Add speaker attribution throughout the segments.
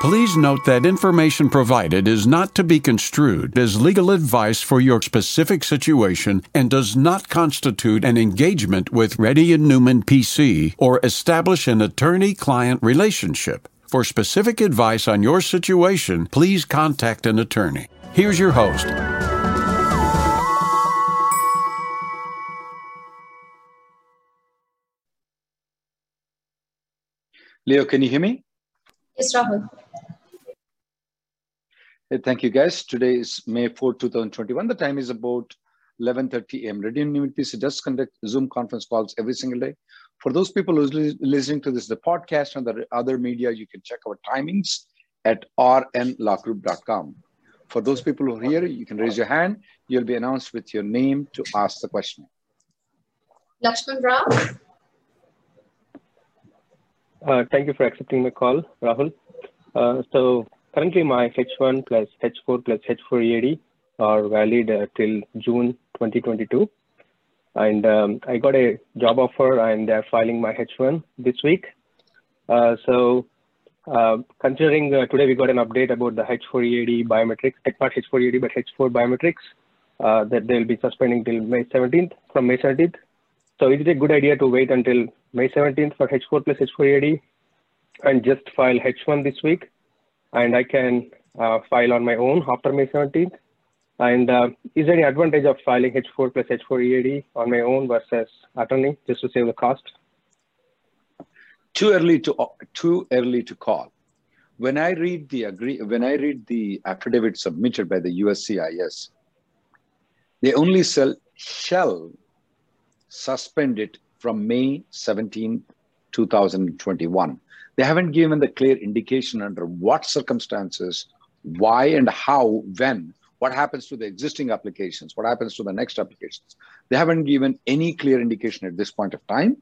Speaker 1: Please note that information provided is not to be construed as legal advice for your specific situation and does not constitute an engagement with Reddy and Neumann PC or establish an attorney-client relationship. For specific advice on your situation, please contact an attorney. Here's your host.
Speaker 2: Leo, can you hear me?
Speaker 3: Yes, Rahul.
Speaker 2: Hey, thank you, guys. Today is May 4, 2021. The time is about 11.30 a.m. Reddy Neumann does conduct Zoom conference calls every single day. For those people who's li- listening to this, the podcast and the other media, you can check our timings at rnlawgroup.com. For those people who are here, you can raise your hand. You'll be announced with your name to ask the question.
Speaker 3: Lakshman Rao.
Speaker 4: Uh, thank you for accepting my call, Rahul. Uh, so currently my H1 plus H4 plus H4 EAD are valid uh, till June 2022. And um, I got a job offer and they're filing my H1 this week. Uh, so uh, considering uh, today we got an update about the H4 EAD biometrics, not H4 EAD, but H4 biometrics, uh, that they'll be suspending till May 17th, from May 17th. So is it a good idea to wait until May 17th for H4 plus H4 EAD and just file H1 this week? And I can uh, file on my own after May 17th. And uh, is there any advantage of filing H4 plus H4 EAD on my own versus attorney just to save the cost?
Speaker 2: Too early to too early to call. When I read the agree when I read the affidavit submitted by the USCIS, they only sell, shall suspend it from May 17, 2021. They haven't given the clear indication under what circumstances, why and how, when, what happens to the existing applications, what happens to the next applications. They haven't given any clear indication at this point of time.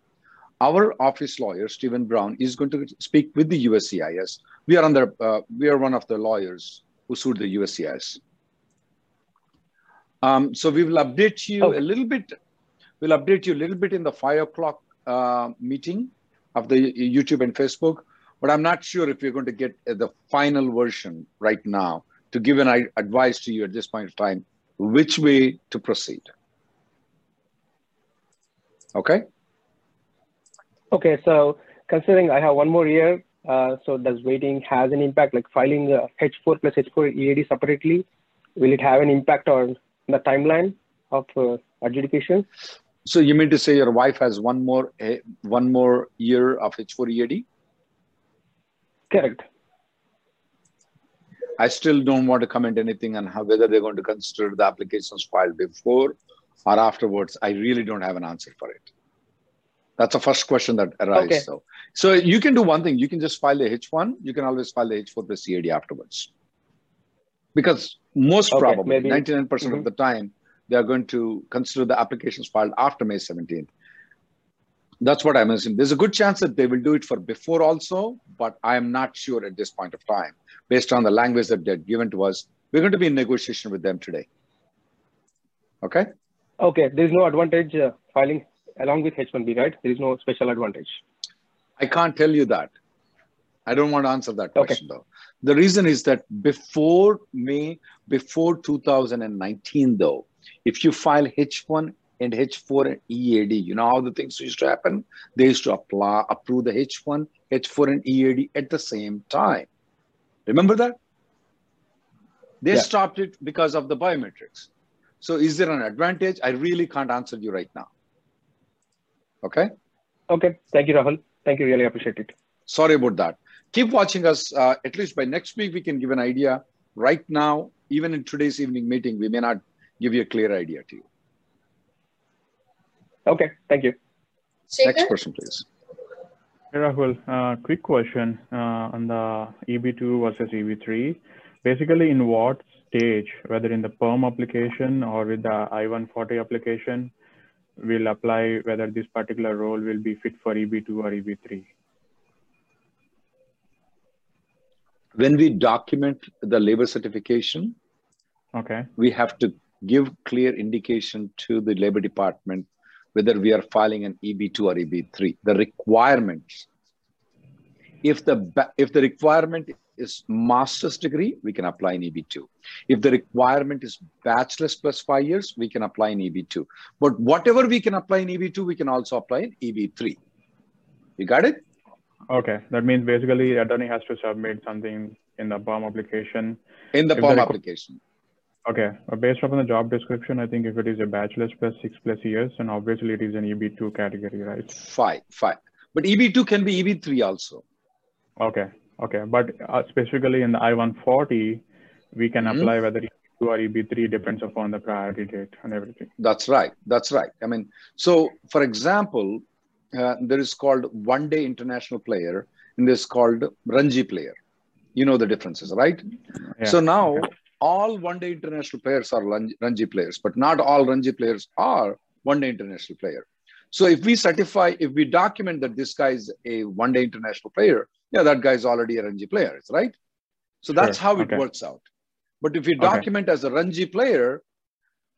Speaker 2: Our office lawyer, Stephen Brown, is going to speak with the USCIS. We are under, uh, we are one of the lawyers who sued the USCIS. Um, so we will update you
Speaker 4: Okay.
Speaker 2: a little bit. We'll update you a little bit in the five o'clock uh, meeting of the YouTube and Facebook, but I'm not sure if we're going to get the final version right now to give an advice to you at this point of time, which way to proceed. Okay.
Speaker 4: Okay, so considering I have one more year, uh, so does waiting has an impact, like filing uh, H4 plus H4 EAD separately? Will it have an impact on the timeline of uh, adjudication?
Speaker 2: So you mean to say your wife has one more eh, one more year of H4 EAD?
Speaker 4: Correct.
Speaker 2: I still don't want to comment anything on how whether they're going to consider the applications filed before or afterwards. I really don't have an answer for it. That's the first question that arises.
Speaker 4: Okay.
Speaker 2: So, so you can do one thing. You can just file the H1. You can always file the H4 plus EAD afterwards. Because most
Speaker 4: Okay,
Speaker 2: probably,
Speaker 4: maybe-
Speaker 2: 99% of
Speaker 4: Mhm.
Speaker 2: the time, they are going to consider the applications filed after May 17th. That's what I'm assuming. There's a good chance that they will do it for before also, but I'm not sure at this point of time, based on the language that they're given to us. We're going to be in negotiation with them today. Okay?
Speaker 4: Okay, there is no advantage uh, filing along with H1B, right? There is no special advantage.
Speaker 2: I can't tell you that. I don't want to answer that
Speaker 4: Okay.
Speaker 2: question though. The reason is that before May, before 2019, though, if you file H1 and H4 and EAD, you know how the things used to happen? They used to apply, approve the H1, H4, and EAD at the same time. Remember that? They
Speaker 4: Yeah.
Speaker 2: stopped it because of the biometrics. So is there an advantage? I really can't answer you right now. Okay?
Speaker 4: Okay, thank you, Rahul. Thank you, really appreciate it.
Speaker 2: sorry about that keep watching us uh, at least by next week we can give an idea right now even in today's evening meeting we may not give you a clear idea to you
Speaker 4: Okay, thank you.
Speaker 2: next
Speaker 3: Shekhar.
Speaker 2: person please
Speaker 5: Hey, Rahul, uh, quick question uh, on the EB2 versus EB3. basically in what stage, whether in the perm application or with the I-140 application, we'll apply whether this particular role will be fit for EB2 or EB3.
Speaker 2: When we document the labor certification,
Speaker 5: Okay.
Speaker 2: we have to give clear indication to the labor department whether we are filing an EB2 or EB3. The requirements. If the if the requirement is master's degree, we can apply in EB2. If the requirement is bachelor's plus five years, we can apply in EB2. But whatever we can apply in EB2, we can also apply in EB3. You got it?
Speaker 5: Okay. That means basically attorney has to submit something in the perm application.
Speaker 2: In the
Speaker 5: If the PERM
Speaker 2: application.
Speaker 5: Okay. Uh, Based upon the job description, I think if it is a bachelor's plus six plus years, and obviously it is an EB2 category, right?
Speaker 2: Fine, fine. But EB2 can be EB3 also.
Speaker 5: Okay. Okay. But uh, specifically in the I-140, we can
Speaker 2: Mhm.
Speaker 5: apply whether EB2 or EB3 depends upon the priority date and everything.
Speaker 2: That's right. That's right. I mean, so for example, uh, there is called one day international player and there's called Ranji player. You know the differences, right?
Speaker 5: Yeah.
Speaker 2: So now
Speaker 5: Okay.
Speaker 2: All one day international players are Ranji, players, but not all Ranji players are one day international player. So if we certify, if we document that this guy is a one day international player, yeah, that guy is already a Ranji player, right? So that's
Speaker 5: Sure.
Speaker 2: how it works out. But if we
Speaker 5: Okay.
Speaker 2: document as a Ranji player,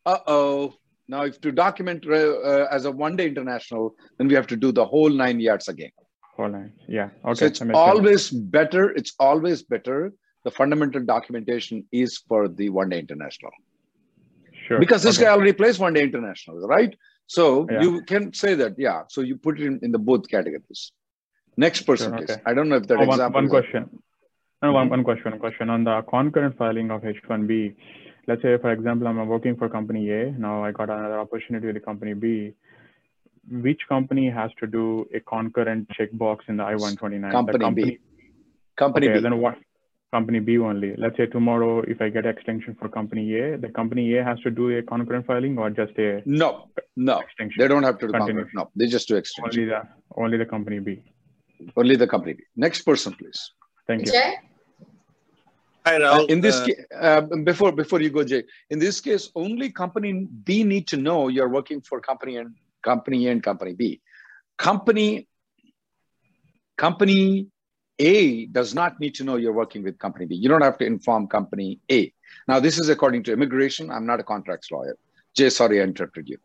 Speaker 2: uh oh, now if to document uh, as a one day international, then we have to do the whole nine yards again.
Speaker 5: Four lines. Yeah. Okay.
Speaker 2: so it's
Speaker 5: sense.
Speaker 2: always better. It's always better. The fundamental documentation is for the one day international
Speaker 5: Sure.
Speaker 2: because this
Speaker 5: Okay.
Speaker 2: guy already plays one day international, right? So
Speaker 5: Yeah.
Speaker 2: you can say that, yeah. So you put it in, in the both categories. Next person,
Speaker 5: Sure, okay.
Speaker 2: I don't know if that
Speaker 5: Oh, one,
Speaker 2: example.
Speaker 5: one
Speaker 2: is-
Speaker 5: question. No, one, one question. One question on the concurrent filing of H1B. Let's say, for example, I'm working for company A. Now I got another opportunity with the company B. Which company has to do a concurrent checkbox in the I-129?
Speaker 2: Company
Speaker 5: the company
Speaker 2: B. Company
Speaker 5: Okay,
Speaker 2: B.
Speaker 5: then what? Company B only. Let's say tomorrow, if I get extension for company A, the company A has to do a concurrent filing or just a
Speaker 2: No, no.
Speaker 5: extension?
Speaker 2: They don't have to do
Speaker 5: Continue.
Speaker 2: concurrent. No, they just do extension.
Speaker 5: Only the only the company B.
Speaker 2: Only the company B. Next person, please.
Speaker 5: Thank you.
Speaker 3: Jay,
Speaker 6: Hi,
Speaker 2: Uh, in this
Speaker 6: Uh,
Speaker 2: case, uh, before before you go, Jay, in this case, only company B need to know you're working for company and company A and company B. Company company A does not need to know you're working with company B. You don't have to inform company A. Now, this is according to immigration. I'm not a contracts lawyer. Jay, sorry I interrupted you.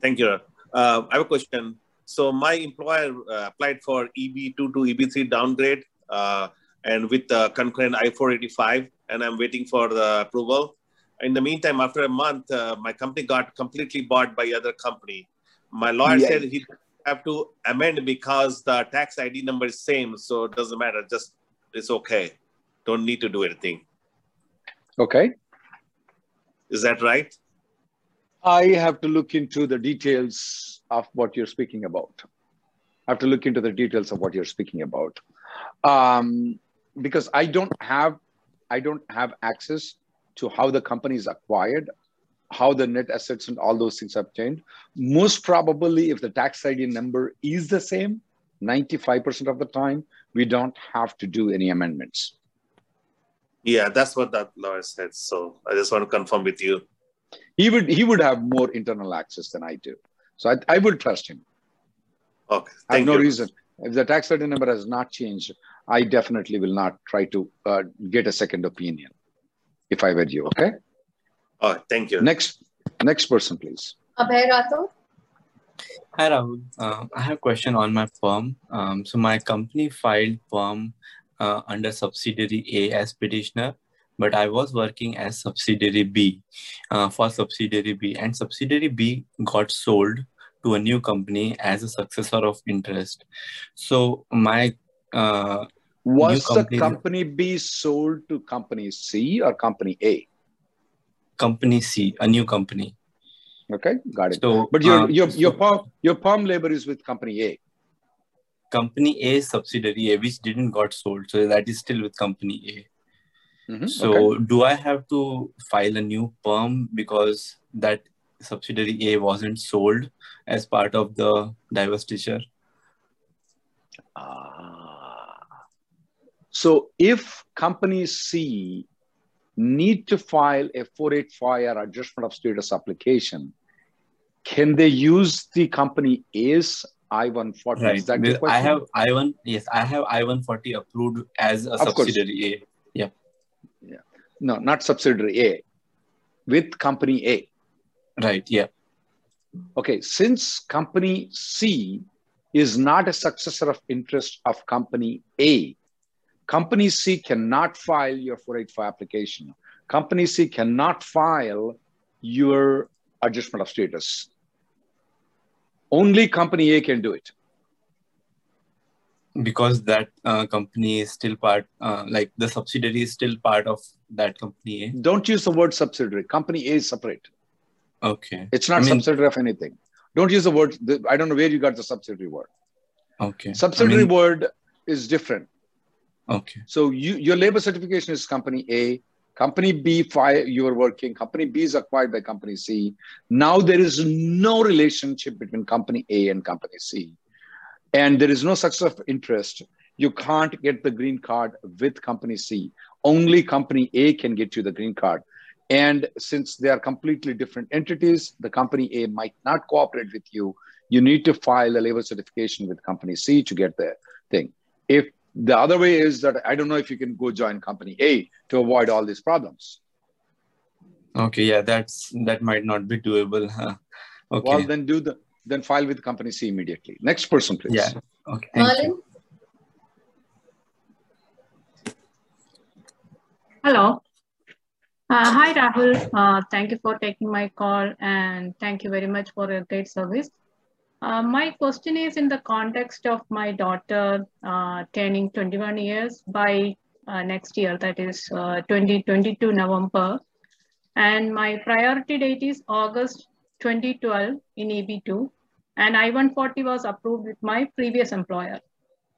Speaker 6: Thank you. Uh, I have a question. So my employer uh, applied for EB2 to EB3 downgrade uh, and with the concurrent I-485, and I'm waiting for the approval. In the meantime, after a month, uh, my company got completely bought by other company. My lawyer
Speaker 2: Yeah.
Speaker 6: said he have to amend because the tax ID number is same, so it doesn't matter. Just it's okay. Don't need to do anything.
Speaker 2: Okay.
Speaker 6: Is that right?
Speaker 2: I have to look into the details of what you're speaking about. I have to look into the details of what you're speaking about. Um, because I don't have I don't have access to how the company is acquired, how the net assets and all those things have changed. Most probably, if the tax ID number is the same, 95% of the time, we don't have to do any amendments.
Speaker 6: Yeah, that's what that lawyer said. So I just want to confirm with you.
Speaker 2: He would he would have more internal access than I do. So I, I would trust him.
Speaker 6: Okay,
Speaker 2: I have no
Speaker 6: you.
Speaker 2: reason. If the tax ID number has not changed, I definitely will not try to uh, get a second opinion. If I were you, okay.
Speaker 6: Oh, thank you.
Speaker 2: Next, next person, please.
Speaker 3: Abhay Rathod,
Speaker 7: Hi Rahul, uh, I have a question on my perm. Um, so my company filed perm uh, under subsidiary A as petitioner, but I was working as subsidiary B uh, for subsidiary B, and subsidiary B got sold to a new company as a successor of interest. So my uh,
Speaker 2: Was the
Speaker 7: company-
Speaker 2: company B sold to company C or company A?
Speaker 7: Company C, a new company.
Speaker 2: Okay, got it.
Speaker 7: So,
Speaker 2: But your
Speaker 7: uh,
Speaker 2: your your perm your perm labor is with company A.
Speaker 7: company A subsidiary A, which didn't got sold, so that is still with company A.
Speaker 2: Mhm,
Speaker 7: So
Speaker 2: okay.
Speaker 7: do I have to file a new perm because that subsidiary A wasn't sold as part of the divestiture?
Speaker 2: Ah. So if company C need to file a 485 or adjustment of status application, can they use the company A's I-140?
Speaker 7: Right.
Speaker 2: Is that your question?
Speaker 7: I have I-1. Yes, I have I-140 approved as a
Speaker 2: Of course.
Speaker 7: subsidiary A. Yeah.
Speaker 2: no, not subsidiary A, with company A.
Speaker 7: Right. Yeah.
Speaker 2: Okay, since company C is not a successor of interest of company A, company C cannot file your 485 application. Company C cannot file your adjustment of status. Only company A can do it.
Speaker 7: Because that uh, company is still part, uh, like the subsidiary is still part of that company A.
Speaker 2: Don't use the word subsidiary. Company A is separate.
Speaker 7: Okay.
Speaker 2: It's not
Speaker 7: I mean-
Speaker 2: subsidiary of anything. Don't use the word. the- I don't know where you got the subsidiary word.
Speaker 7: Okay. I
Speaker 2: Subsidiary
Speaker 7: mean,
Speaker 2: word is different.
Speaker 7: Okay.
Speaker 2: So you, your labor certification is company A, company B, file you are working, company B is acquired by company C. Now there is no relationship between company A and company C. And there is no success of interest. You can't get the green card with company C. Only company A can get you the green card. And since they are completely different entities, the company A might not cooperate with you. You need to file a labor certification with company C to get the thing. If the other way is that I don't know if you can go join company A to avoid all these problems.
Speaker 7: Okay. Yeah. That's that might not be doable. Huh? Okay.
Speaker 2: Well, then do the then file with company C immediately. Next person, please.
Speaker 7: yeah. Okay. Thank you.
Speaker 3: Merlin,
Speaker 8: Hello. Uh, hi, Rahul. Uh, thank you for taking my call and thank you very much for your great service. Uh, my question is in the context of my daughter uh, turning 21 years by uh, next year, that is uh, 2022 November. And my priority date is August 2012 in EB2. And I-140 was approved with my previous employer.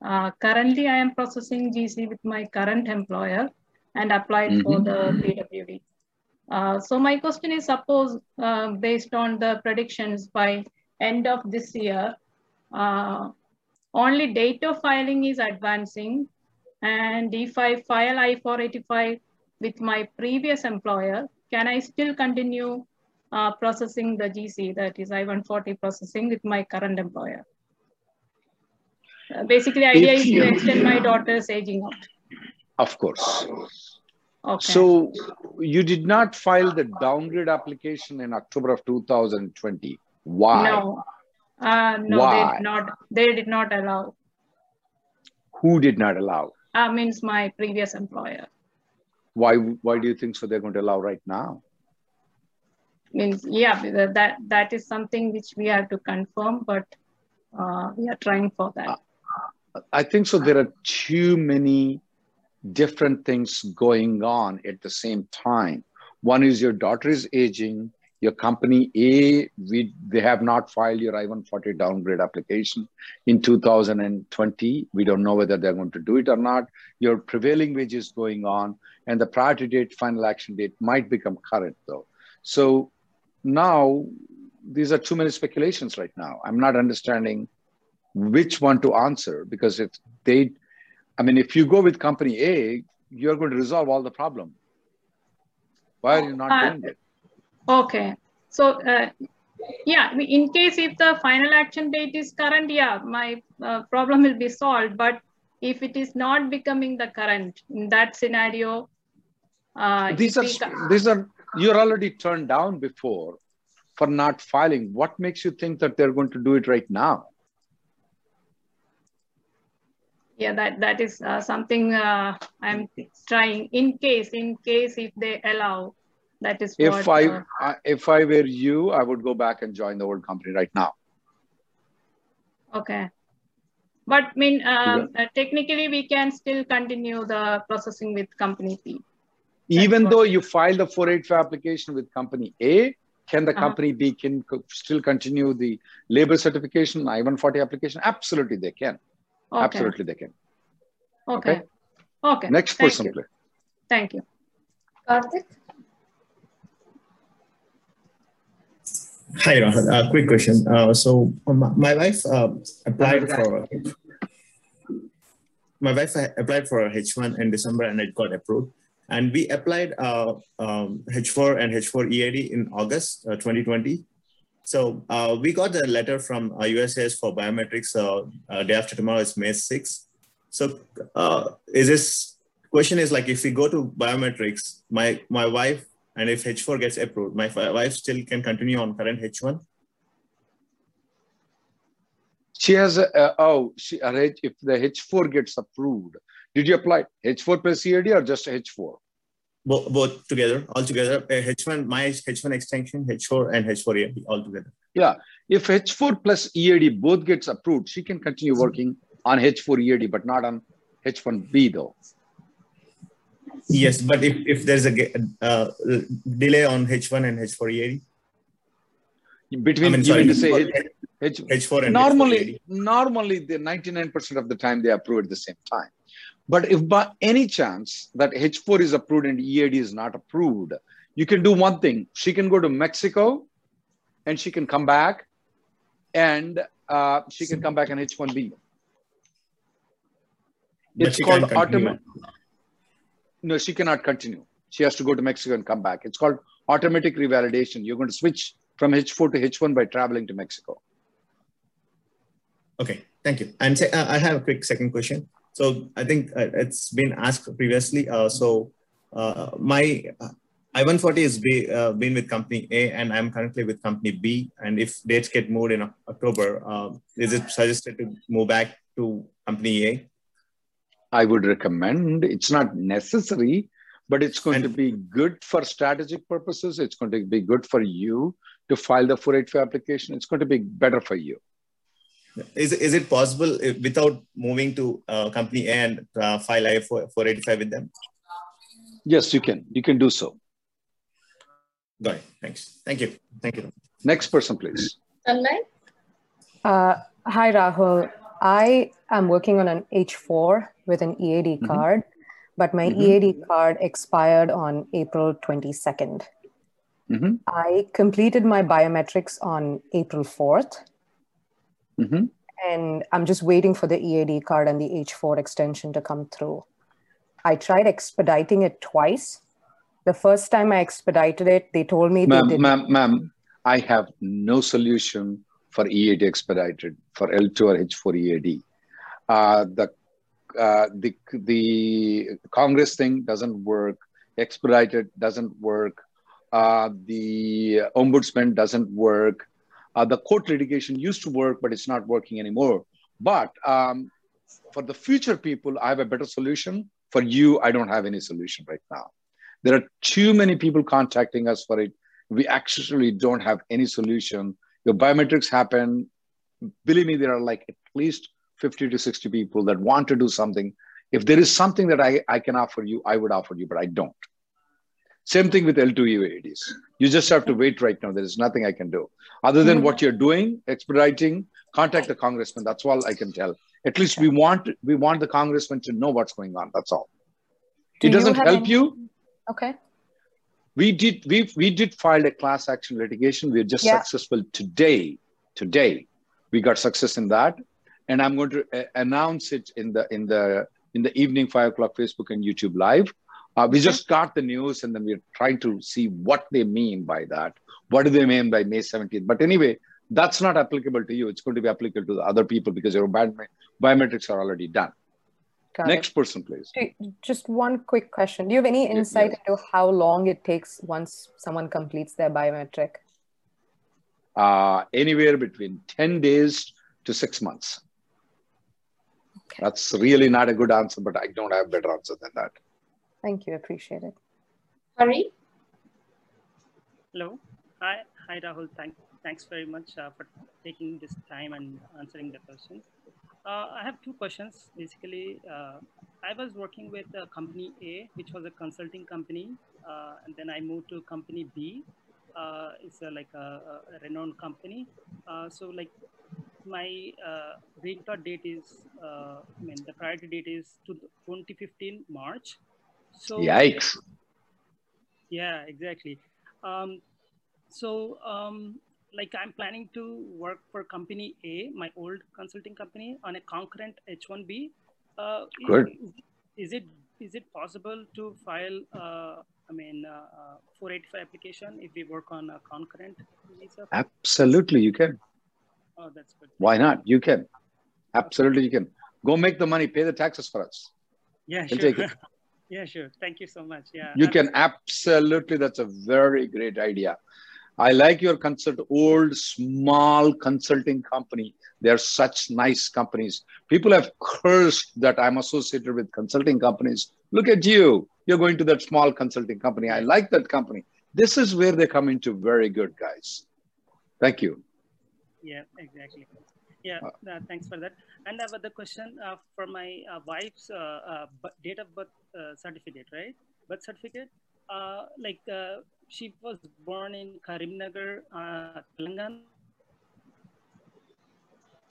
Speaker 8: Uh, currently, I am processing GC with my current employer and applied for the PWD. Uh, so my question is, suppose uh, based on the predictions by end of this year, uh, only date of filing is advancing. And if I file I-485 with my previous employer, can I still continue uh, processing the GC, that is I-140 processing with my current employer? Uh, basically, idea
Speaker 2: If
Speaker 8: is
Speaker 2: you-
Speaker 8: to extend my daughter's aging out.
Speaker 2: Of course.
Speaker 8: Okay.
Speaker 2: So you did not file the downgrade application in October of 2020. Why?
Speaker 8: No, uh, no, they did not. They did not allow.
Speaker 2: Who did not allow?
Speaker 8: Uh, means my previous employer.
Speaker 2: Why? Why do you think so? They're going to allow right now?
Speaker 8: Means yeah, that that is something which we have to confirm, but uh, we are trying for that.
Speaker 2: I think so. There are too many different things going on at the same time. One is your daughter is aging. Your company A, we they have not filed your I-140 downgrade application in 2020. We don't know whether they're going to do it or not. Your prevailing wage is going on, and the priority date, final action date might become current though. So now these are too many speculations right now. I'm not understanding which one to answer because if they i mean if you go with company a you're going to resolve all the problem why are you not
Speaker 8: Uh,
Speaker 2: doing it
Speaker 8: Okay, so uh, yeah, in case if the final action date is current, yeah, my uh, problem will be solved. But if it is not becoming the current in that scenario, uh,
Speaker 2: these are
Speaker 8: we
Speaker 2: these are you're already turned down before for not filing. What makes you think that they're going to do it right now?
Speaker 8: Yeah that that is uh, something uh, i'm trying in case in case if they allow that is
Speaker 2: if
Speaker 8: what
Speaker 2: i
Speaker 8: uh,
Speaker 2: I if i were you i would go back and join the old company right now
Speaker 8: okay but I mean um, uh, technically we can still continue the processing with company p
Speaker 2: even though you file the 485 application with company A, can the
Speaker 8: Uh-huh.
Speaker 2: company B can co- still continue the labor certification I-140 application? Absolutely, they can.
Speaker 8: okay
Speaker 2: Absolutely, they can.
Speaker 8: okay okay
Speaker 2: Next
Speaker 8: Thank
Speaker 2: person,
Speaker 8: you.
Speaker 2: please.
Speaker 8: thank you
Speaker 3: Karthik,
Speaker 9: Hi, Rahul. Uh, quick question. Uh, so uh, my, my wife uh, applied for my wife applied for H1 in December and it got approved. And we applied uh, um, H4 and H4 EAD in August uh, 2020. So uh, we got a letter from uh, for biometrics uh, day after tomorrow is May 6th. So is this question is like, if we go to biometrics, my, my wife, and if H4 gets approved, my wife still can continue on current H1?
Speaker 2: She has a, uh, oh, she, uh, if the H4 gets approved, did you apply H4 plus EAD or just H4?
Speaker 9: Both, both together, all together. H1, my H1 extension, H4 and H4 EAD all together.
Speaker 2: Yeah, if H4 plus EAD both gets approved, she can continue working on H4 EAD, but not on H1B though.
Speaker 9: Yes, but if, if there's a uh, delay on H1 and H4 EAD?
Speaker 2: Between, I mean, sorry, to say
Speaker 9: H, H4 and
Speaker 2: normally, H4 normally the 99% of the time they approve at the same time. But if by any chance that H4 is approved and EAD is not approved, you can do one thing. She can go to Mexico and she can come back and uh, she can come back on H1B. It's called automatic. No, she cannot continue. She has to go to Mexico and come back. It's called automatic revalidation. You're going to switch from H4 to H1 by traveling to Mexico.
Speaker 9: Okay, thank you. And uh, I have a quick second question. So I think uh, it's been asked previously. Uh, so uh, my uh, I-140 has be, uh, been with company A and I'm currently with company B. And if dates get moved in October, is it suggested to move back to company A?
Speaker 2: I would recommend. It's not necessary, but it's going and, to be good for strategic purposes. It's going to be good for you to file the 485 application. It's going to be better for you.
Speaker 9: Is, is it possible if, without moving to uh, company A and uh, file I 485 with them?
Speaker 2: Yes, you can. You can do so.
Speaker 9: Got it. Thanks. Thank you. Thank you.
Speaker 2: Next person, please.
Speaker 3: Online.
Speaker 10: Uh, hi, Rahul. I am working on an H4 with an EAD mm-hmm. card, but my mm-hmm. EAD card expired on April 22nd. Mm-hmm. I completed my biometrics on April 4th. Mm-hmm. And I'm just waiting for the EAD card and the H4 extension to come through. I tried expediting it twice. The first time I expedited it, they told me
Speaker 2: ma'am,
Speaker 10: they did.
Speaker 2: Ma'am, ma'am, I have no solution for EAD expedited for L2 or H4 EAD. Uh, the, uh, the, the Congress thing doesn't work, expedited doesn't work, uh, the ombudsman doesn't work, uh, the court litigation used to work, but it's not working anymore. But um, for the future people, I have a better solution. For you, I don't have any solution right now. There are too many people contacting us for it. We actually don't have any solution your biometrics happen. Believe me, there are like at least 50 to 60 people that want to do something. If there is something that I, I can offer you, I would offer you, but I don't. Same thing with L2 EADs. You just have to wait right now. There is nothing I can do. Other than what you're doing, expediting, contact the congressman. That's all I can tell. At least we want we want the congressman to know what's going on. That's all. Do it doesn't help any... you.
Speaker 10: Okay
Speaker 2: we did we we did file a class action litigation we're just yeah. successful today today we got success in that and i'm going to uh, announce it in the in the in the evening five o'clock facebook and youtube live uh, we just got the news and then we're trying to see what they mean by that what do they mean by may 17th but anyway that's not applicable to you it's going to be applicable to the other people because your biometrics are already done Got Next it. person, please.
Speaker 10: Just one quick question. Do you have any insight yes. into how long it takes once someone completes their biometric?
Speaker 2: Uh, anywhere between 10 days to six months. Okay. That's really not a good answer, but I don't have a better answer than that.
Speaker 10: Thank you. Appreciate it.
Speaker 3: Hari?
Speaker 11: Hello. Hi, hi Rahul. Thank, thanks very much uh, for taking this time and answering the questions. Uh, I have two questions. Basically, uh, I was working with a company A, which was a consulting company, uh, and then I moved to company B. Uh, it's a, like a, a, renowned company. Uh, so, like my uh, green card date is, uh, I mean, the priority date is to 2015 March.
Speaker 2: So, yikes.
Speaker 11: Yeah, exactly. Um, so, um, like I'm planning to work for company A, my old consulting company, on a concurrent H1B. Uh,
Speaker 2: Good.
Speaker 11: Is, is it is it possible to file? Uh, I mean, uh, 485 application if we work on a concurrent visa?
Speaker 2: Absolutely, you can.
Speaker 11: Oh, that's good.
Speaker 2: Why not? You can. Absolutely, you can. Go make the money, pay the taxes for us.
Speaker 11: Yeah,
Speaker 2: We'll
Speaker 11: sure. yeah, sure. Thank you so much. Yeah.
Speaker 2: You
Speaker 11: I'm-
Speaker 2: can absolutely, that's a very great idea. I like your consult, old, small consulting company. They're such nice companies. People have cursed that I'm associated with consulting companies. Look at you. You're going to that small consulting company. I like that company. This is where they come into very good guys. Thank you.
Speaker 11: Yeah, exactly. Yeah, uh, thanks for that. And I have the question uh, for my uh, wife's uh, uh, bu- date of birth uh, certificate, right? Birth certificate. Uh, like uh, she was born in Karimnagar, uh, Telangana.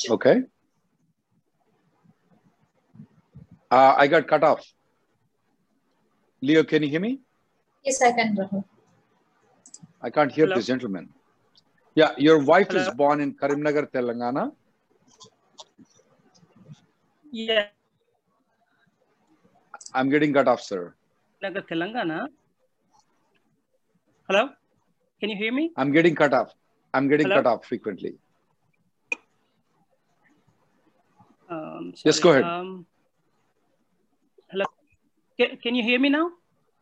Speaker 2: Okay. Uh, I got cut off. Leo, can you hear me?
Speaker 3: Yes, I can, Rahul.
Speaker 2: I can't hear
Speaker 11: Hello?
Speaker 2: this gentleman. Yeah, your wife is born in Karimnagar, Telangana.
Speaker 11: Yeah,
Speaker 2: I'm getting cut off, sir.
Speaker 11: Telangana. Hello, can you hear me?
Speaker 2: I'm getting cut off. I'm getting
Speaker 11: Hello?
Speaker 2: cut off frequently.
Speaker 11: Um,
Speaker 2: Yes, go ahead.
Speaker 11: Um, hello, can, can you hear me now?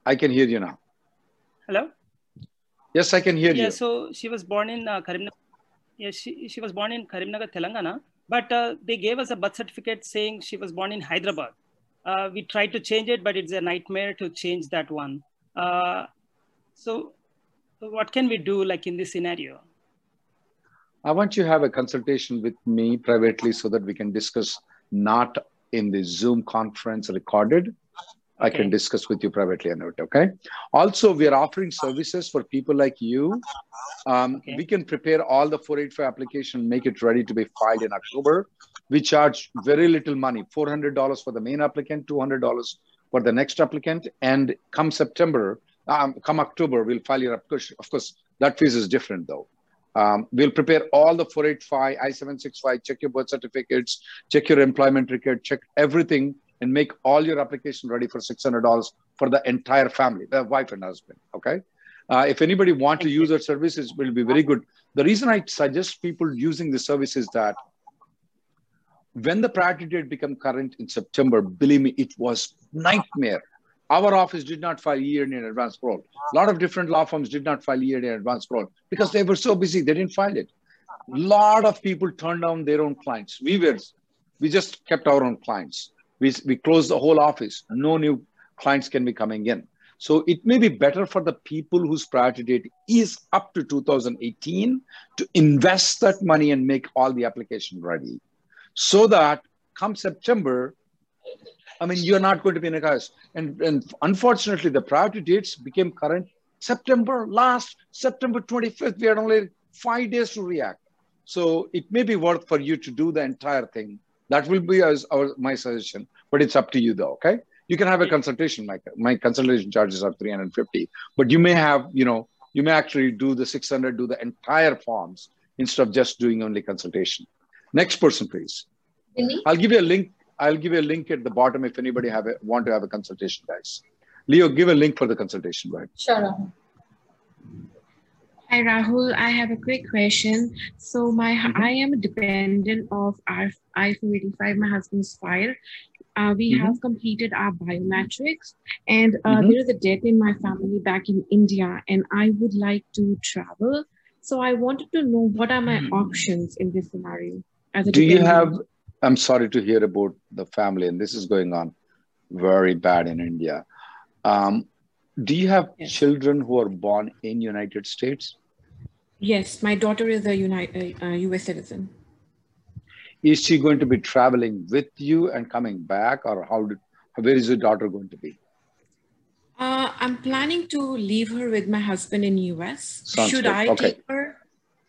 Speaker 2: I can hear you now.
Speaker 11: Hello.
Speaker 2: Yes, I can hear
Speaker 11: yeah,
Speaker 2: you.
Speaker 11: so she was born in uh, Karimnagar. Yeah, she, she was born in Karimnagar, Telangana, but uh, they gave us a birth certificate saying she was born in Hyderabad. Uh, we tried to change it, but it's a nightmare to change that one. Uh, so, so what can we do like in this scenario?
Speaker 2: I want you to have a consultation with me privately so that we can discuss not in the Zoom conference recorded. I can discuss with you privately on it. Okay. Also, we are offering services for people like you. Um,
Speaker 11: Okay.
Speaker 2: We can prepare all the 485 application, make it ready to be filed in October. We charge very little money $400 for the main applicant, $200 for the next applicant. And come September, um, come October, we'll file your application. Of course, that fees is different though. Um, we'll prepare all the 485, I-765, check your birth certificates, check your employment record, check everything, and make all your application ready for $600 for the entire family, the wife and husband. Okay. Uh, if anybody want to use our services, will be very good. The reason I suggest people using the service is that when the priority date become current in September, believe me, it was nightmare. Our office did not file year in advance parole. A lot of different law firms did not file year in advance parole because they were so busy, they didn't file it. A lot of people turned down their own clients. We were, we just kept our own clients. We, we closed the whole office. No new clients can be coming in. So it may be better for the people whose priority date is up to 2018 to invest that money and make all the application ready so that come September, I mean, you're not going to be in a chaos. And, and unfortunately, the priority dates became current September last, September 25th. We had only five days to react. So it may be worth for you to do the entire thing. That will be as our, my suggestion, but it's up to you though, okay? You can have a consultation. My, my consultation charges are 350, but you may have, you know, you may actually do the 600, do the entire forms instead of just doing only consultation. Next person, please.
Speaker 3: Vinny?
Speaker 2: I'll give you a link. I'll give you a link at the bottom if anybody have a, want to have a consultation, guys. Leo, give a link for the consultation, right?
Speaker 3: Sure, Rahul.
Speaker 12: Hi Rahul, I have a quick question. So my I am a dependent of our I-485, my husband's file. Uh, we
Speaker 2: Mhm.
Speaker 12: have completed our biometrics, and uh,
Speaker 2: Mhm.
Speaker 12: there is a death in my family back in India, and I would like to travel. So I wanted to know what are my options in this scenario. As a
Speaker 2: Do you have? I'm sorry to hear about the family, and this is going on very bad in India. Um, do you have
Speaker 12: Yes.
Speaker 2: children who are born in United States?
Speaker 12: Yes, my daughter is a United uh, U.S. citizen.
Speaker 2: Is she going to be traveling with you and coming back, or how? Did, where is your daughter going to be?
Speaker 12: Uh, I'm planning to leave her with my husband in US.
Speaker 2: Sounds
Speaker 12: Should
Speaker 2: good.
Speaker 12: I
Speaker 2: Okay.
Speaker 12: take her?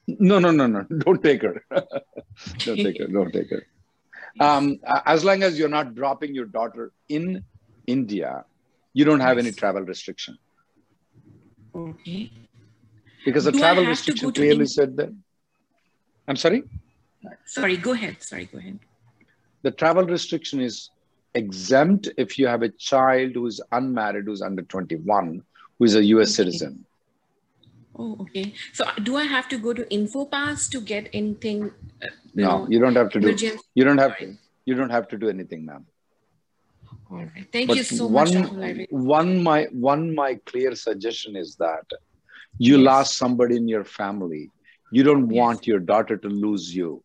Speaker 2: No, no, no, no. Don't take her. don't take her. Don't take her. Um, as long as you're not dropping your daughter in India, you don't have any travel restriction
Speaker 12: Okay.
Speaker 2: because the
Speaker 12: Do
Speaker 2: travel restriction clearly said that. I'm sorry.
Speaker 12: Sorry, go ahead. Sorry, go ahead.
Speaker 2: The travel restriction is exempt if you have a child who's unmarried, who's under 21, who is a US
Speaker 12: Okay.
Speaker 2: citizen.
Speaker 12: Oh, okay. So do I have to go to InfoPass to get anything? Uh, you
Speaker 2: No,
Speaker 12: know,
Speaker 2: you don't have to do.
Speaker 12: emergency?
Speaker 2: You don't have to. You don't have to do anything, ma'am.
Speaker 12: All right. Thank
Speaker 2: But
Speaker 12: you so
Speaker 2: one,
Speaker 12: much, Rahul.
Speaker 2: One my one my clear suggestion is that you
Speaker 12: Yes.
Speaker 2: lost somebody in your family. You don't want your daughter to lose you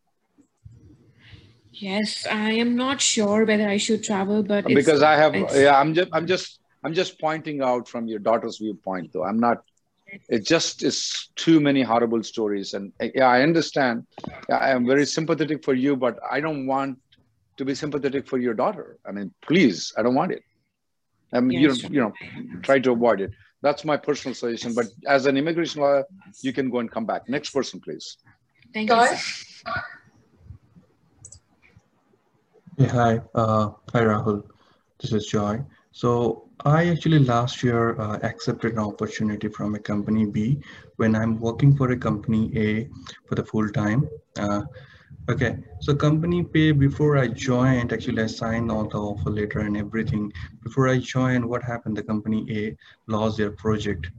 Speaker 12: Yes, I am not sure whether I should travel, but
Speaker 2: because I have. Yeah, I'm just. I'm just. I'm just pointing out from your daughter's viewpoint, though. I'm not. It just is too many horrible stories, and yeah, I understand. Yeah, I am very sympathetic for you, but I don't want to be sympathetic for your daughter. I mean, please, I don't want it. I mean, you
Speaker 12: Yes,
Speaker 2: you know, try to avoid it. That's my personal suggestion. But as an immigration lawyer, you can go and come back. Next person, please.
Speaker 12: Thank you.
Speaker 3: Joy?
Speaker 13: Yeah, hi. Uh, hi, Rahul. This is Joy. So I actually last year uh, accepted an opportunity from a company B when I'm working for a company A for the full time. Uh, okay, so company B before I joined, actually I signed all the offer letter and everything. Before I joined, what happened? The company A lost their project,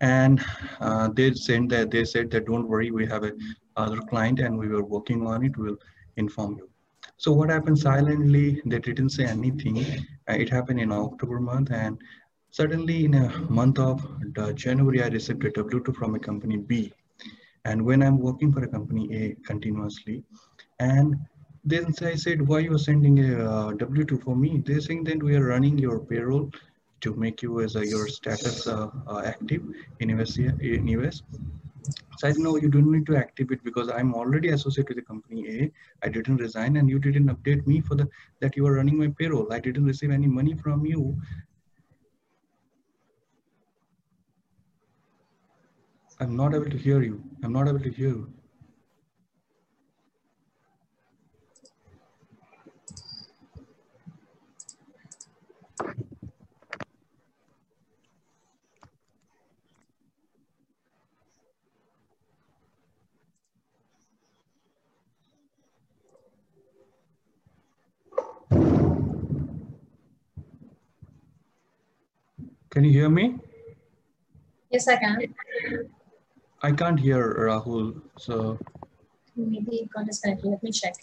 Speaker 13: and uh, they said that they said that don't worry, we have a other client and we were working on it. We'll inform you. So what happened silently, they didn't say anything. Uh, It happened in October month and suddenly in a month of uh, January, I received a W-2 from a company B. And when I'm working for a company A continuously, and then I said, why you are sending a uh, W-2 for me? They're saying that we are running your payroll to make you as a, your status uh, uh, active in US, in US. So I said, no, you don't need to activate because I'm already associated with the company A. I didn't resign and you didn't update me for the that you are running my payroll. I didn't receive any money from you. I'm not able to hear you. I'm not able to hear you. Can you hear me?
Speaker 3: Yes, I can.
Speaker 13: I can't hear Rahul. So
Speaker 3: Maybe it got disconnected. Let me check.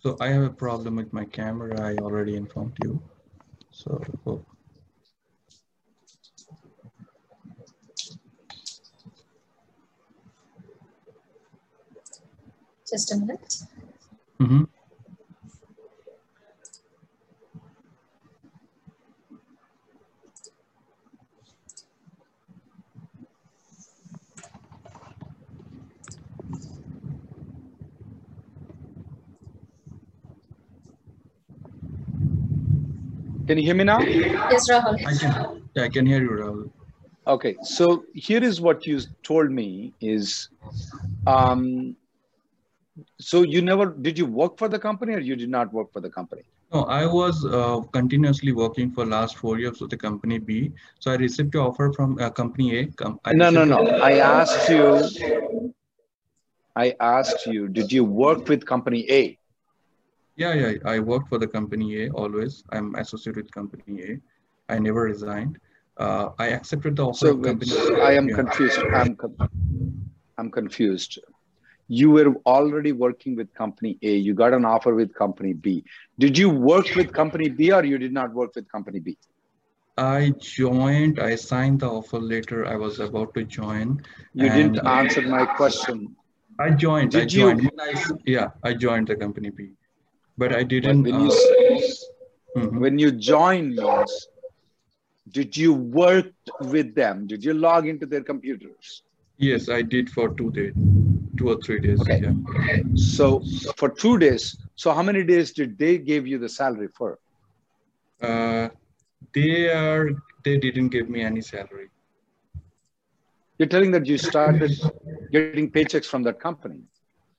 Speaker 13: so I have a problem with my camera. I already informed you. So
Speaker 3: Just a minute.
Speaker 13: Mhm.
Speaker 2: Can you hear me now?
Speaker 3: Yes, Rahul.
Speaker 13: I can, yeah, I can hear you, Rahul.
Speaker 2: Okay, so here is what you told me is, um, so you never did you work for the company or you did not work for the company?
Speaker 13: No, I was uh, continuously working for last four years with the company B. So I received an offer from uh, company A. Com-
Speaker 2: No, no, no. I asked you. I asked you, did you work with company A?
Speaker 13: Yeah, yeah. I worked for the company A always. I'm associated with company A. I never resigned. Uh, I accepted the offer
Speaker 2: So
Speaker 13: company.
Speaker 2: I am
Speaker 13: yeah.
Speaker 2: confused. I'm con- I'm confused. You were already working with company A. You got an offer with company B. Did you work with company B or you did not work with company B?
Speaker 13: I joined. I signed the offer letter. I was about to join.
Speaker 2: You didn't answer my question.
Speaker 13: I joined.
Speaker 2: Did you-
Speaker 13: joined. When I- yeah, I joined the company B, but I didn't.
Speaker 2: when you
Speaker 13: uh, mhm.
Speaker 2: when you joined means, did you work with them? Did you log into their computers?
Speaker 13: Yes, I did for two days, two or three days.
Speaker 2: Okay.
Speaker 13: Yeah.
Speaker 2: So for two days. So how many days did they give you the salary for?
Speaker 13: Uh, they are. They didn't give me any salary.
Speaker 2: You're telling that you started getting paychecks from that company.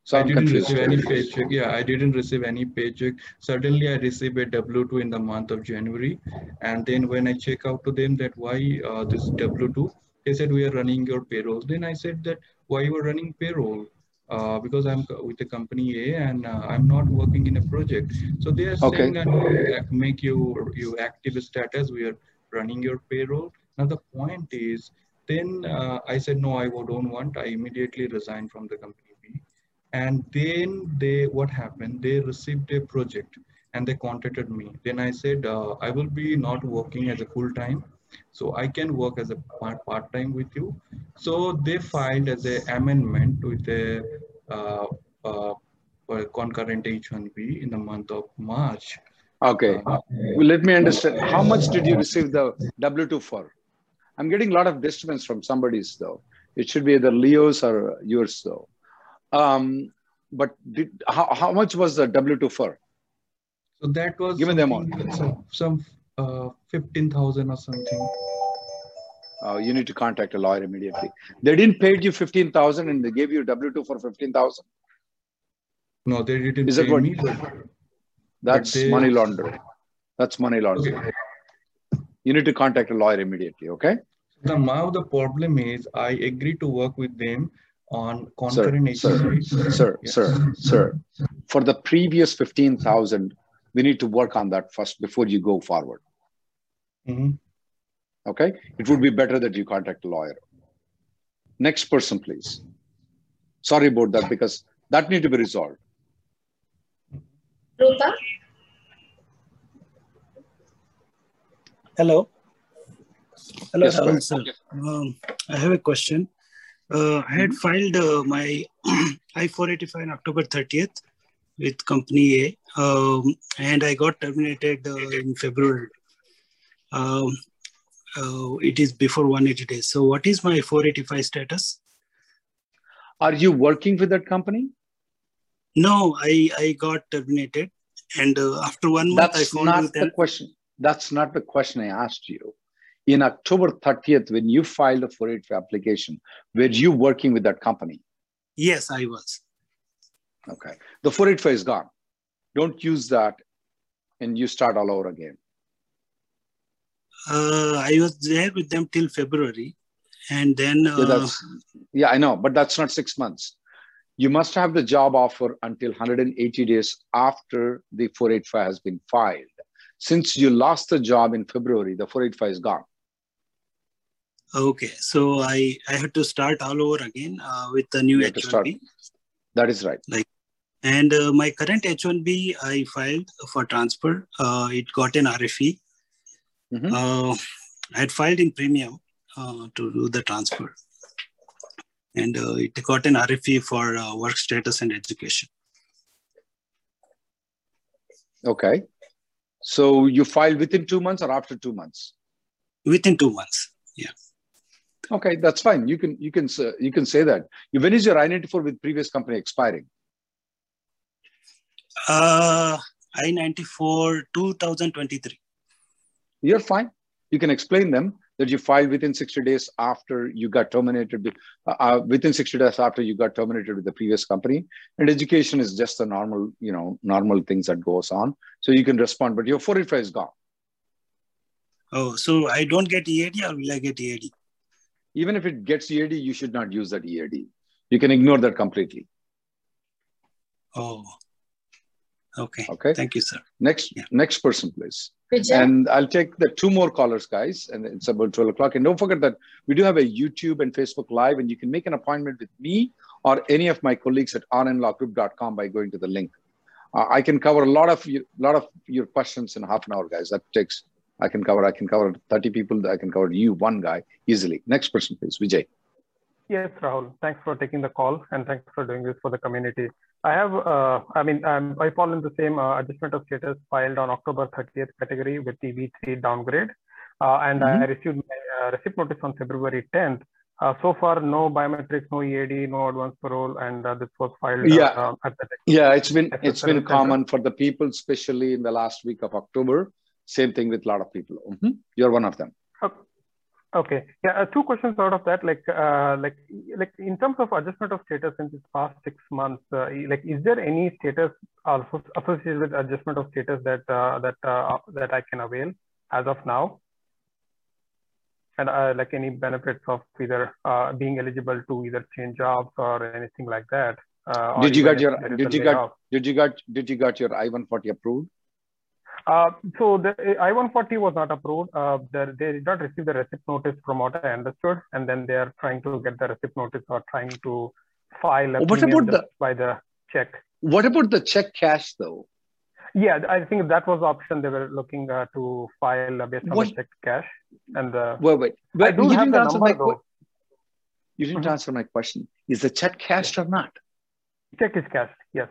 Speaker 2: So
Speaker 13: I
Speaker 2: I'm
Speaker 13: didn't
Speaker 2: confused.
Speaker 13: receive any paycheck. Yeah, I didn't receive any paycheck. Suddenly, I received a W-2 in the month of January, and then when I check out to them that why uh, this W-2, they said we are running your payroll. Then I said that why you are running payroll? Uh, because I'm with the company A and uh, I'm not working in a project. So they are
Speaker 2: Okay.
Speaker 13: saying that make you you active status. We are running your payroll. Now the point is, then uh, I said no, I don't want. I immediately resigned from the company B and then they what happened they received a project and they contacted me then i said uh, i will be not working as a full time so i can work as a part part time with you so they filed as a amendment with a uh, uh, concurrent h1b in the month of march
Speaker 2: Okay.
Speaker 13: Uh,
Speaker 2: Well, let me understand. How much did you receive the W-2 for? I'm getting a lot of disturbance from somebody's though. It should be either Leo's or yours though. Um, but did, how, how much was the W-2 for?
Speaker 13: so that was
Speaker 2: Given them
Speaker 13: something- some, some uh, 15000 or something
Speaker 2: Uh, you need to contact a lawyer immediately. They didn't pay you 15,000 and they gave you W-2 for 15,000.
Speaker 13: no they didn't
Speaker 2: Is
Speaker 13: pay
Speaker 2: what?
Speaker 13: me but
Speaker 2: That's
Speaker 13: they-
Speaker 2: money laundering. That's money laundering. You need to contact a lawyer immediately. Okay.
Speaker 13: The now the problem is I agree to work with them on
Speaker 2: Sir,
Speaker 13: concurrent
Speaker 2: sir,
Speaker 13: H1B.
Speaker 2: sir,
Speaker 13: Yes.
Speaker 2: sir, sir. For the previous 15,000, we need to work on that first before you go forward.
Speaker 13: Mhm.
Speaker 2: Okay. It would be better that you contact a lawyer. Next person, please. Sorry about that because that need to be resolved.
Speaker 3: Rupa?
Speaker 14: Hello. Hello,
Speaker 2: Yes, go
Speaker 14: Rahul
Speaker 2: ahead.
Speaker 14: sir. Um, I have a question. Uh, I had filed uh, my I-485 on October 30th with company A, um, and I got terminated uh, in February. Um, uh, it is before 180 days. So, what is my 485 status?
Speaker 2: Are you working with that company?
Speaker 14: No, I I got terminated, and uh, after one month, I
Speaker 2: That's not the question. That's not the question I asked you. In October 30th, when you filed a 485 application, were you working with that company?
Speaker 14: Yes, I was.
Speaker 2: Okay. The 485 is gone. Don't use that and you start all over again.
Speaker 14: Uh, I was there with them till February, and then
Speaker 2: Yeah,
Speaker 14: uh,
Speaker 2: that's, yeah, I know, but that's not six months. You must have the job offer until 180 days after the 485 has been filed. Since you lost the job in February, the 485 is gone.
Speaker 14: Okay, so I I had to start all over again uh, with the new
Speaker 2: You have to start.
Speaker 14: H1B.
Speaker 2: That is right.
Speaker 14: Like, and uh, my current H1B I filed for transfer. Uh, it got an RFE.
Speaker 2: Mhm.
Speaker 14: Uh, I had filed in premium uh, to do the transfer, and uh, it got an RFE for uh, work status and education.
Speaker 2: Okay. So you filed within two months or after two months?
Speaker 14: Within two months. Yeah.
Speaker 2: Okay, that's fine. You can you can you can say that. When is your I-94 with previous company expiring?
Speaker 14: Uh, I-94 2023.
Speaker 2: You're fine. You can explain them that you filed within 60 days after you got terminated, uh, uh, within 60 days after you got terminated with the previous company. And education is just the normal, you know, normal things that goes on. So you can respond, but your 485 is gone.
Speaker 14: Oh, so I don't get EAD or will I get EAD?
Speaker 2: Even if it gets EAD, you should not use that EAD. You can ignore that completely.
Speaker 14: Oh, okay.
Speaker 2: Okay.
Speaker 14: Thank you, sir.
Speaker 2: Next, next person, please.
Speaker 3: Vijay?
Speaker 2: And I'll take the two more callers, guys, and it's about 12 o'clock. And don't forget that we do have a YouTube and Facebook Live, and you can make an appointment with me or any of my colleagues at rnlawgroup.com by going to the link. Uh, I can cover a lot of you, lot of your questions in half an hour, guys. That takes I can cover. I can cover 30 people. I can cover you, one guy, easily. Next person, please, Vijay.
Speaker 5: Yes, Rahul. Thanks for taking the call and thanks for doing this for the community. I have, uh, I mean, um, I fall in the same uh, adjustment of status filed on October 30th category with EB3 downgrade. Uh, and
Speaker 2: Mhm.
Speaker 5: I received my uh, receipt notice on February 10th. Uh, so far, no biometrics, no EAD, no advance parole, and uh, this was filed
Speaker 2: Yeah.
Speaker 5: at the
Speaker 2: Yeah, it's been it's been common for the people, especially in the last week of October. Same thing with a lot of people. Mhm. You're one of them.
Speaker 15: Okay. Yeah, uh, two questions out of that. Like, uh, like, like in terms of adjustment of status in this past six months, uh, like, is there any status also associated with adjustment of status that uh, that uh, that I can avail as of now? And uh, like any benefits of either uh, being eligible to either change jobs or anything like that. Uh,
Speaker 2: Did you got your did you got
Speaker 15: layoff.
Speaker 2: did you got did you got your I-140 approved?
Speaker 15: Uh, so the I-140 was not approved. Uh, the, they did not receive the receipt notice from what I understood, and then they are trying to get the receipt notice or trying to file a
Speaker 2: What about the-
Speaker 15: by the check.
Speaker 2: What about the check cash though?
Speaker 15: Yeah, I think that was the option they were looking uh, to file uh, based on
Speaker 2: What-
Speaker 15: the check cash. And uh,
Speaker 2: Wait, wait.
Speaker 15: Do
Speaker 2: you didn't answer my
Speaker 15: though.
Speaker 2: you didn't
Speaker 15: Mhm.
Speaker 2: answer my question. Is the check cashed or not?
Speaker 15: Check is cashed. Yes.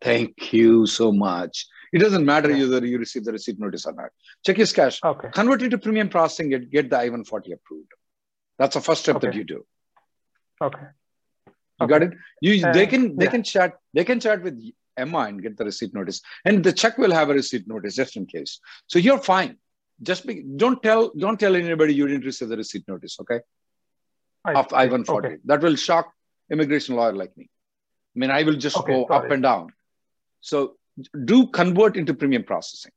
Speaker 2: Thank you so much. It doesn't matter
Speaker 15: Yeah.
Speaker 2: whether you receive the receipt notice or not. Check is cash.
Speaker 15: Okay.
Speaker 2: Convert it to premium processing. Get get the I-140 approved. That's the first step that you do.
Speaker 15: Okay.
Speaker 2: You got it. You
Speaker 15: Uh,
Speaker 2: they can they
Speaker 15: yeah.
Speaker 2: can chat they can chat with Emma and get the receipt notice, and the check will have a receipt notice just in case. So you're fine. Just be, don't tell don't tell anybody you didn't receive the receipt notice. Okay.
Speaker 15: I
Speaker 2: Of. I-140.
Speaker 15: Okay.
Speaker 2: That will shock immigration lawyer like me. I mean, I will just
Speaker 15: Okay,
Speaker 2: go up
Speaker 15: sorry.
Speaker 2: and down. So do convert into premium processing.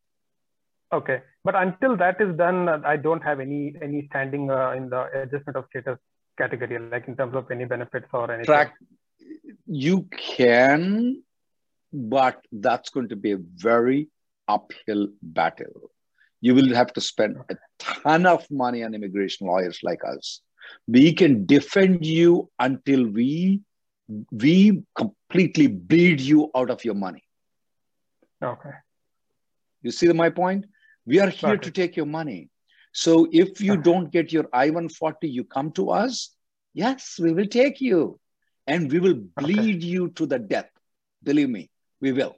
Speaker 15: Okay. But until that is done, I don't have any any standing uh, in the adjustment of status category, like in terms of any benefits or anything.
Speaker 2: Track. You can, but that's going to be a very uphill battle. You will have to spend a ton of money on immigration lawyers like us. We can defend you until we we completely bleed you out of your money.
Speaker 15: Okay.
Speaker 2: You see my point? We are here
Speaker 15: Got
Speaker 2: to take your money. So if you don't get your I-140, you come to us. Yes, we will take you, and we will bleed you to the death. Believe me, we will.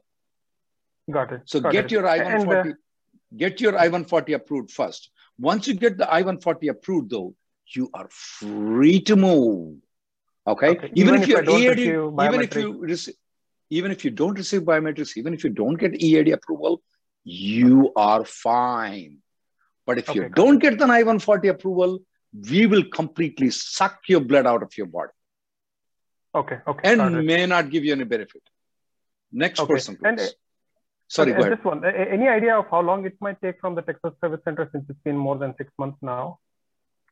Speaker 15: Got it.
Speaker 2: So
Speaker 15: Got
Speaker 2: get
Speaker 15: it.
Speaker 2: your I-140,
Speaker 15: uh,
Speaker 2: get your I-140 approved first. Once you get the I-140 approved, though, you are free to move. Okay.
Speaker 15: Okay.
Speaker 2: Even,
Speaker 15: Even
Speaker 2: if
Speaker 15: if
Speaker 2: you're EAD,
Speaker 15: receive
Speaker 2: even if you receive, even if you don't receive biometrics, even if you don't get EAD approval, you are fine. But if you
Speaker 15: Okay, got
Speaker 2: don't get the I-140 approval, we will completely suck your blood out of your body
Speaker 15: Okay. Okay.
Speaker 2: and
Speaker 15: it.
Speaker 2: may not give you any benefit. Next
Speaker 15: Okay.
Speaker 2: person, please.
Speaker 15: uh,
Speaker 2: Sorry,
Speaker 15: and
Speaker 2: ahead.
Speaker 15: This one, any idea of how long it might take from the Texas Service Center since it's been more than six months now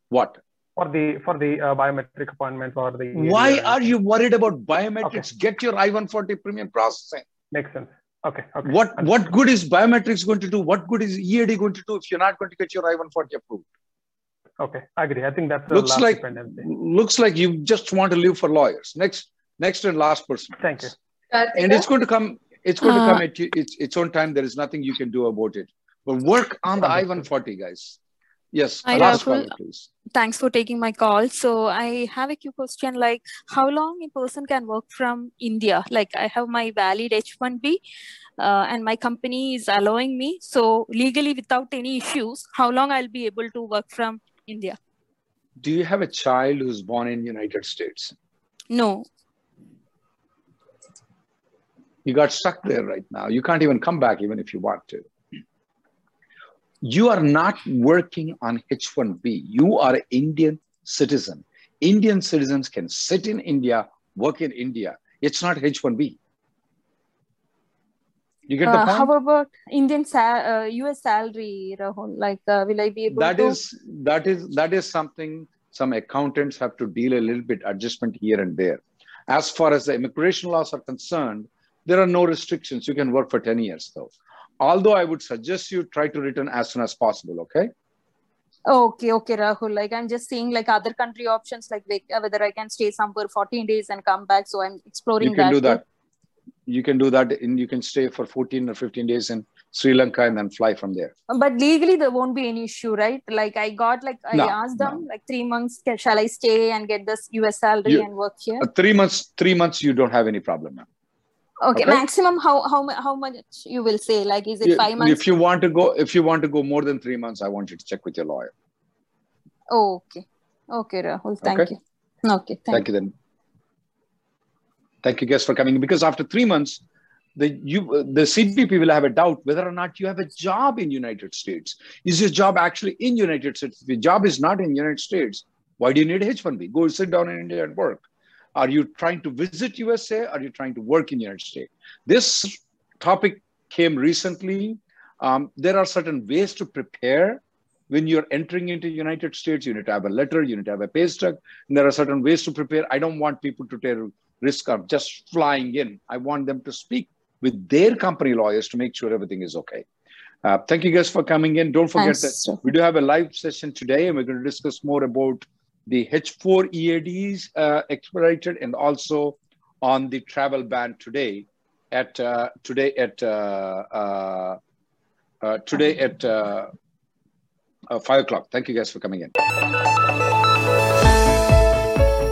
Speaker 2: What?
Speaker 15: For the for the uh, biometric appointments or the
Speaker 2: Why
Speaker 15: or
Speaker 2: are you worried about biometrics? Get your I-140 premium processing.
Speaker 15: Makes sense. Okay. Okay.
Speaker 2: What
Speaker 15: Understood.
Speaker 2: what good is biometrics going to do? What good is EAD going to do if you're not going to get your I-140 approved?
Speaker 15: Okay. I agree. I think that's the
Speaker 2: Looks
Speaker 15: last
Speaker 2: like
Speaker 15: dependency.
Speaker 2: looks like you just want to live for lawyers. Next next and last person.
Speaker 15: Thank you.
Speaker 2: And it's going to come. It's going to
Speaker 16: Uh,
Speaker 2: come at you, its its own time. There is nothing you can do about it. But work on the I-140, guys. Yes.
Speaker 16: Hi,
Speaker 2: last
Speaker 16: Rahul.
Speaker 2: caller, please.
Speaker 16: Thanks for taking my call. So I have a quick question like how long a person can work from India? Like I have my valid H1B uh, and my company is allowing me. So legally without any issues, how long I'll be able to work from India?
Speaker 2: Do you have a child who's born in United States?
Speaker 16: No.
Speaker 2: You got stuck there right now. You can't even come back even if you want to. You are not working on H1B. You are an Indian citizen. Indian citizens can sit in India, work in India. It's not H1B. You get the
Speaker 16: Uh,
Speaker 2: point?
Speaker 16: how about Indian sal- uh, US salary, Rahul? Like uh, will I be able
Speaker 2: that
Speaker 16: to?
Speaker 2: is that is that is something some accountants have to deal a little bit adjustment here and there as far as the immigration laws are concerned there are no restrictions you can work for 10 years though although i would suggest you try to return as soon as possible okay
Speaker 16: Okay, okay, Rahul. Like I'm just seeing like other country options, like uh, whether I can stay somewhere 14 days and come back. So I'm exploring
Speaker 2: you can do that you can do that and you can stay for 14 or 15 days in sri lanka and then fly from there
Speaker 16: But legally, there won't be any issue, right? Like I got like I
Speaker 2: No,
Speaker 16: asked them like three months. Shall I stay and get this US salary
Speaker 2: You-
Speaker 16: and work here?
Speaker 2: Uh, three months three months you don't have any problem ma'am.
Speaker 16: Okay,
Speaker 2: okay.
Speaker 16: maximum how how how much you will say? Like is it
Speaker 2: You-
Speaker 16: five months?
Speaker 2: if you want to go if you want to go more than three months i want you to check with your lawyer
Speaker 16: Oh, okay, okay, Rahul. Thank
Speaker 2: Okay.
Speaker 16: you. Okay, thank, you.
Speaker 2: Thank you then. Thank you, guys, for coming. Because after three months, the you the CBP will have a doubt whether or not you have a job in United States. Is your job actually in United States? If your job is not in United States, why do you need H-1B? Go sit down in India and work. Are you trying to visit USA? Are you trying to work in United States? This topic came recently. Um, there are certain ways to prepare when you're entering into United States. You need to have a letter, you need to have a pay stub, and there are certain ways to prepare. I don't want people to take risk of just flying in. I want them to speak with their company lawyers to make sure everything is okay. Uh, thank you guys for coming in. Don't forget Thanks. that we do have a live session today, and we're going to discuss more about the H4 EADs uh, expedited and also on the travel ban today at uh, today at uh, uh, uh today at uh, five o'clock. Thank you guys for coming in.